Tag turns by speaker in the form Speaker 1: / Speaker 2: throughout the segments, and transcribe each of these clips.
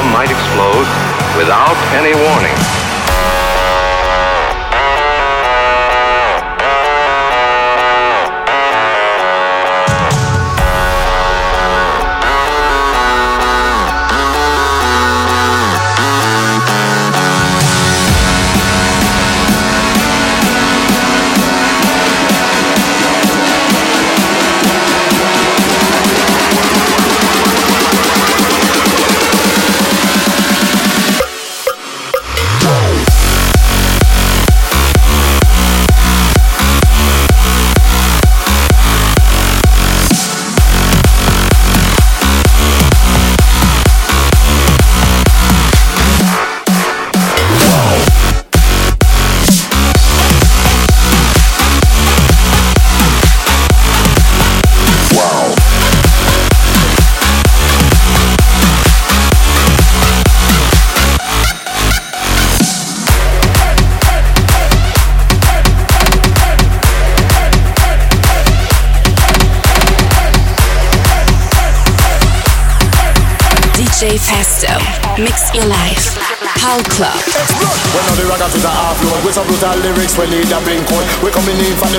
Speaker 1: bomb might explode without any warning.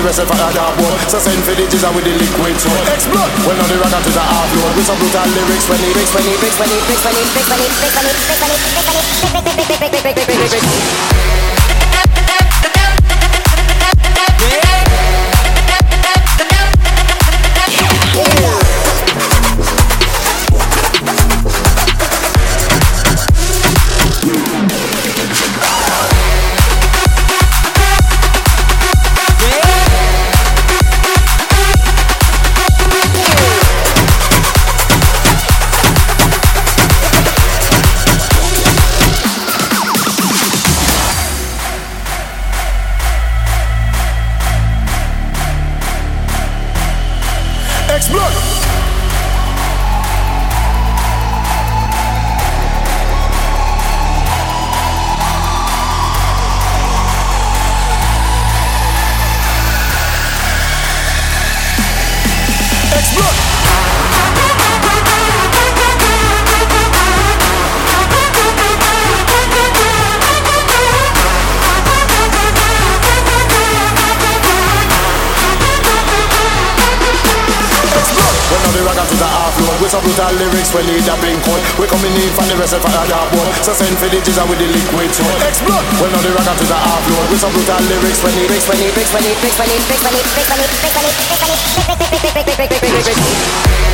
Speaker 2: rest of a cardboard So send for the GZA with the liquid sword Explode! Well now the rock to the half load With some brutal lyrics when he mix, when he mix, when he mix, when he mix, when he mix, when he mix, when he mix, when he mix we need a blink code We coming in for the rest of the dartboard So send for the GZA with the liquid so Explode When all the ragga to the half load With some brutal lyrics we need Lyrics we need Lyrics we need Lyrics we need Lyrics we need Lyrics we need Lyrics we need Lyrics we need Lyrics we need
Speaker 3: Pulse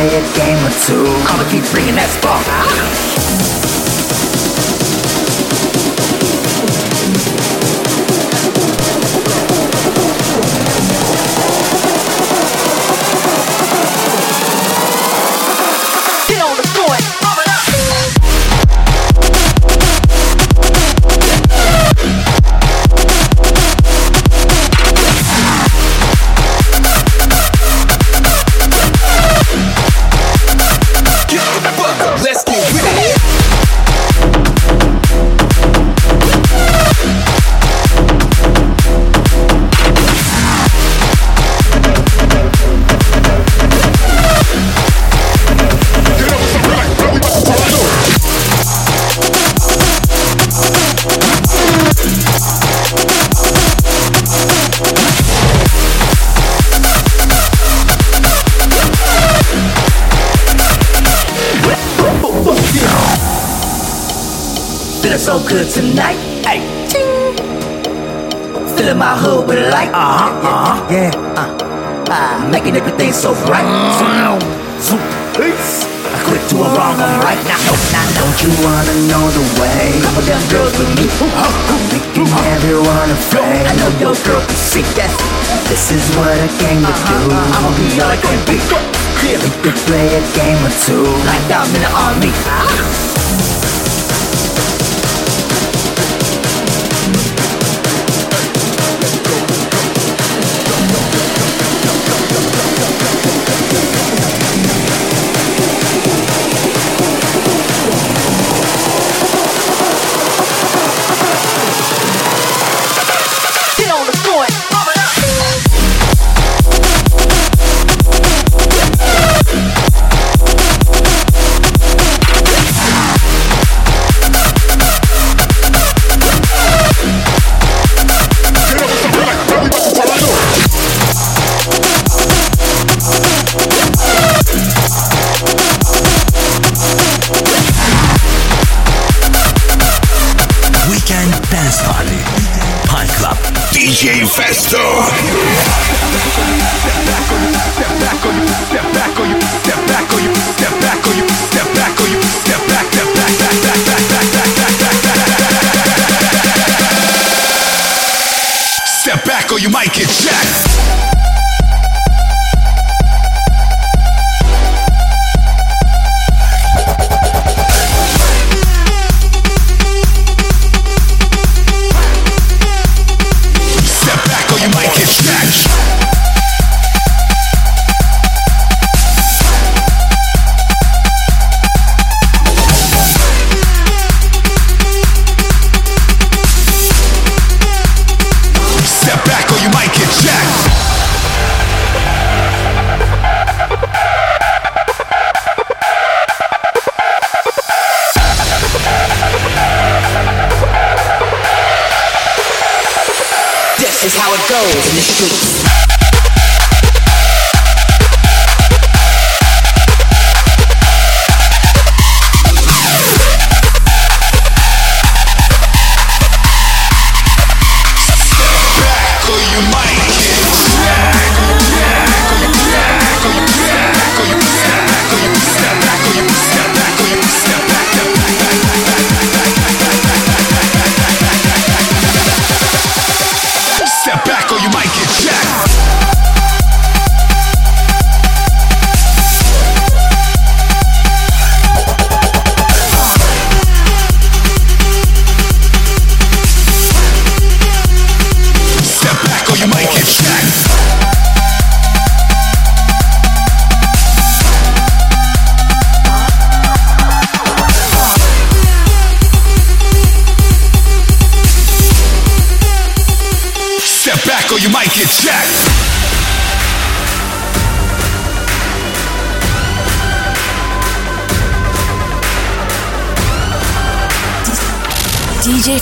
Speaker 4: play a game or two. I'ma keep bringing that spark. tattoo like I'm in the army.
Speaker 3: Ah!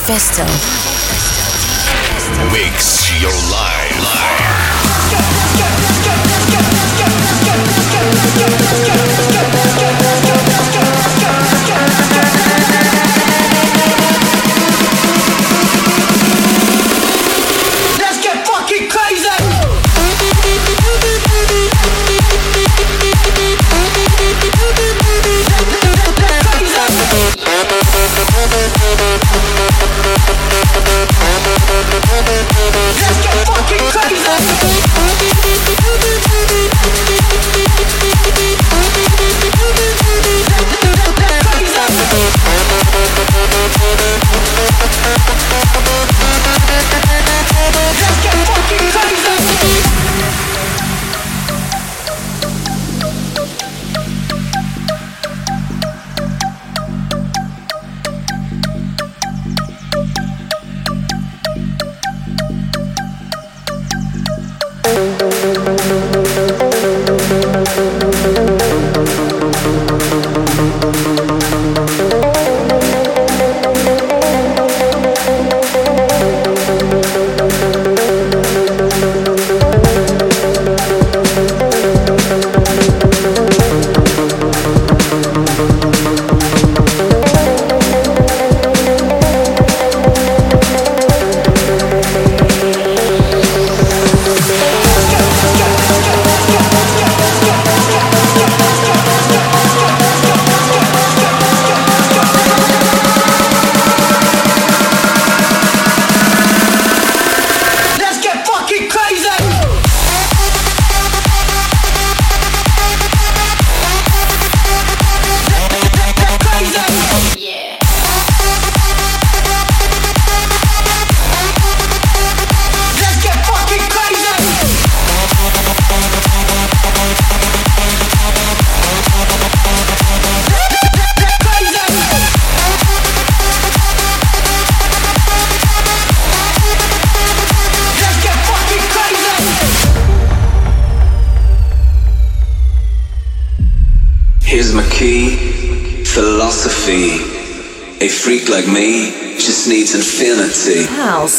Speaker 3: Festo.
Speaker 5: Mix your life.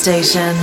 Speaker 6: Station.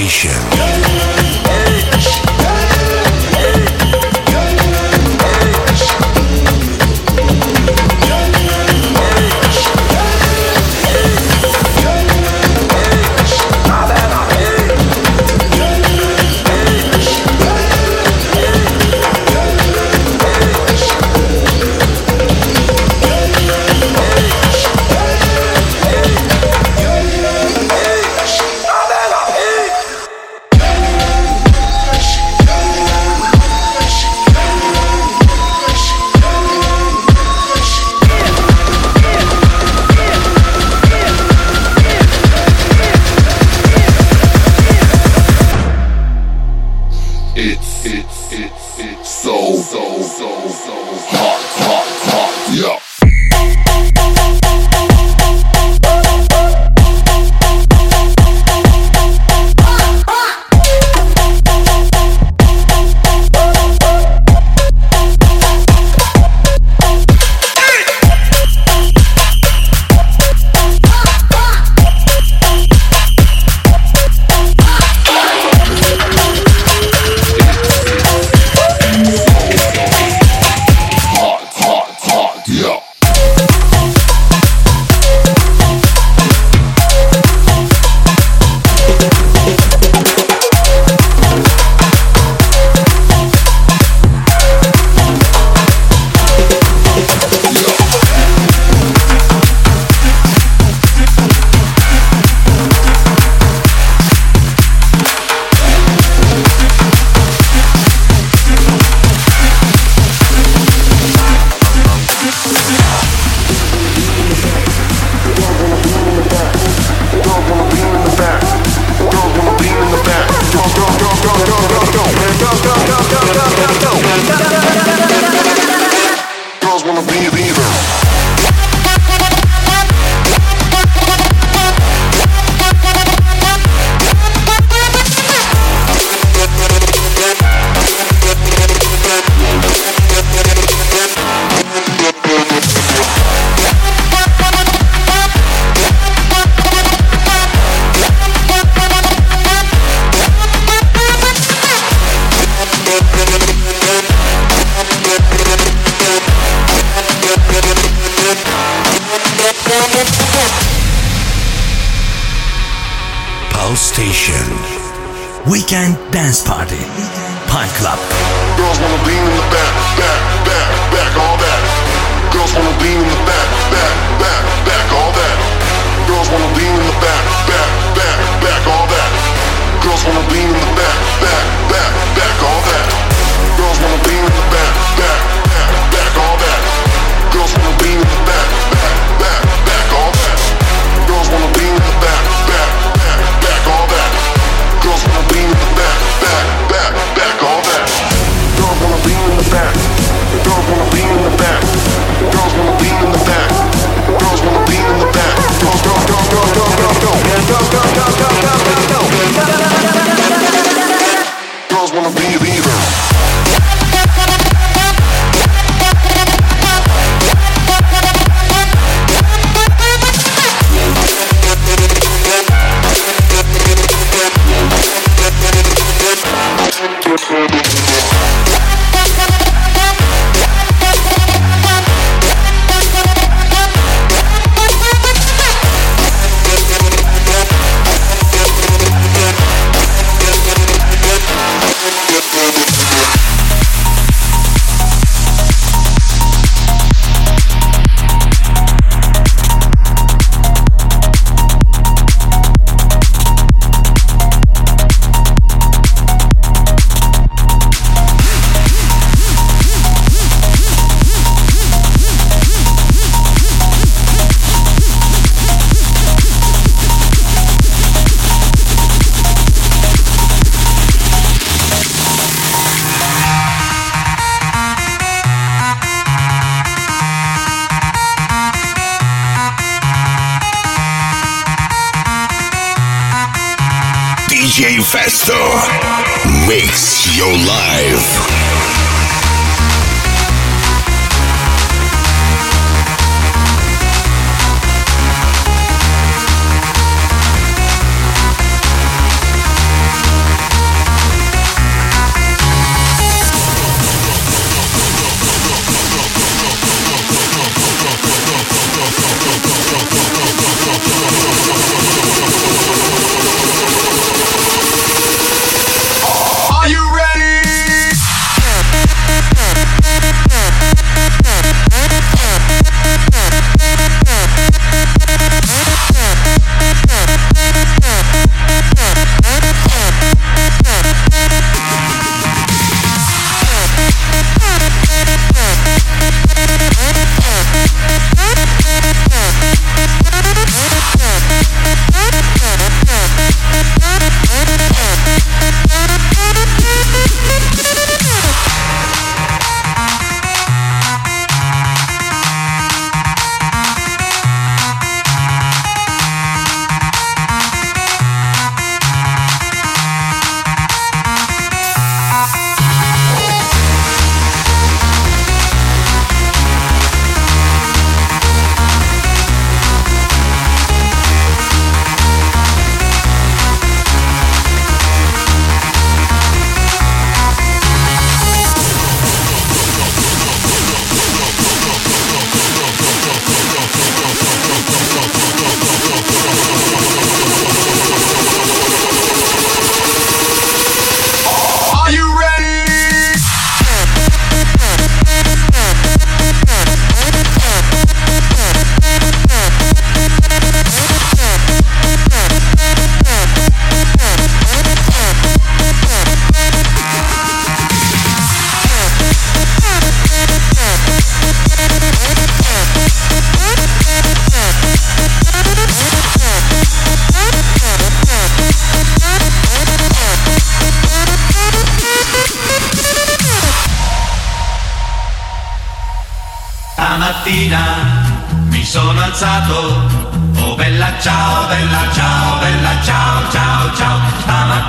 Speaker 7: Station.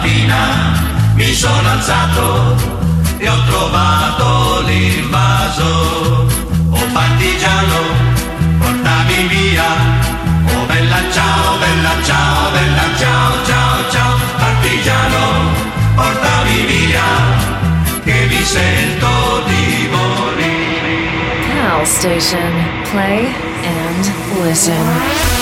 Speaker 8: Stamattina mi sono alzato e ho trovato l'invaso. Oh partigiano, portami via. Oh bella ciao, bella ciao, bella ciao, ciao, ciao. Partigiano, portami via, che mi sento di morire.
Speaker 6: Pal Station. Play and listen.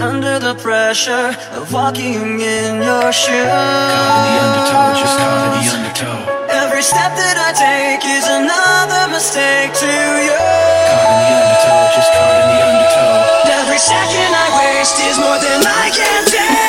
Speaker 9: Under the pressure of walking in your shoes.
Speaker 10: Caught in the undertow, just caught in the undertow.
Speaker 9: Every step that I take is another mistake to you.
Speaker 10: Caught in the undertow, just caught in the undertow.
Speaker 9: Every second I waste is more than I can take.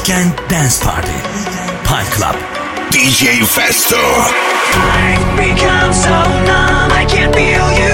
Speaker 4: Weekend Dance Party. Pine Club.
Speaker 7: DJ Festo.
Speaker 9: I've become so numb, I can't feel you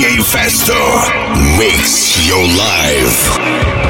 Speaker 7: DJ Festo. Mix your life.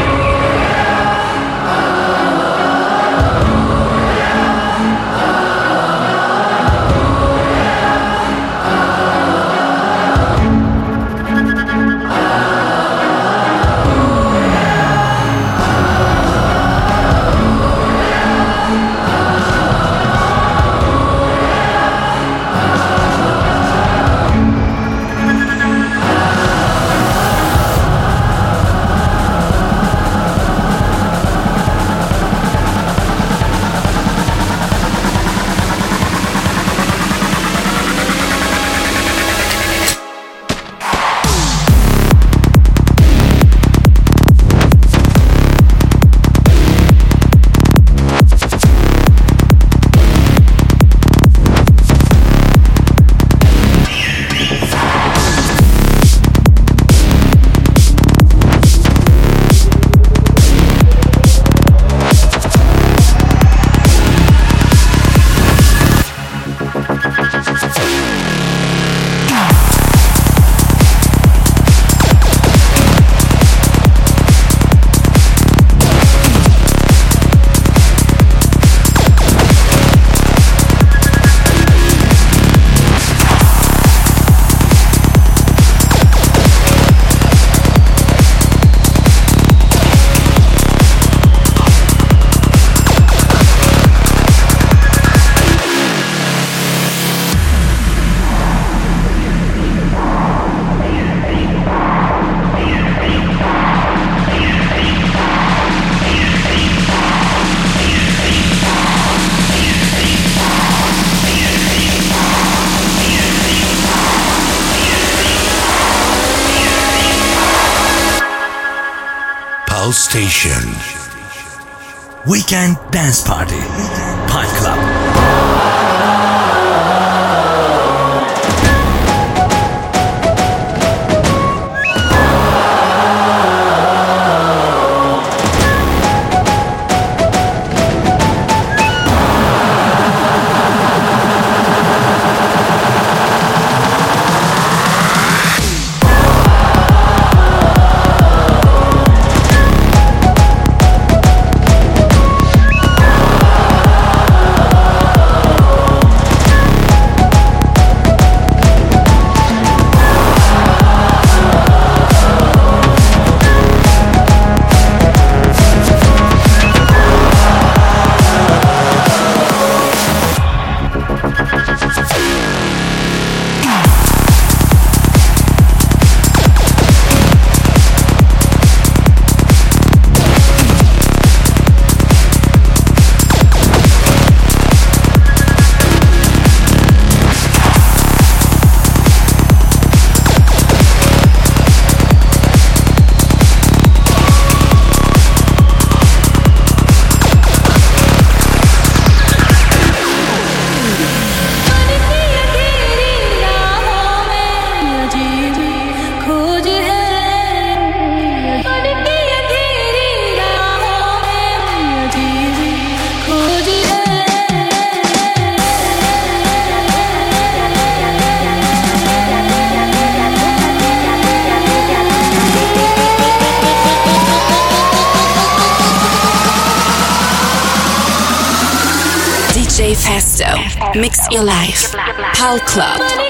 Speaker 7: House Station.
Speaker 11: Weekend Dance Party.
Speaker 12: Mix your life. Pal Club.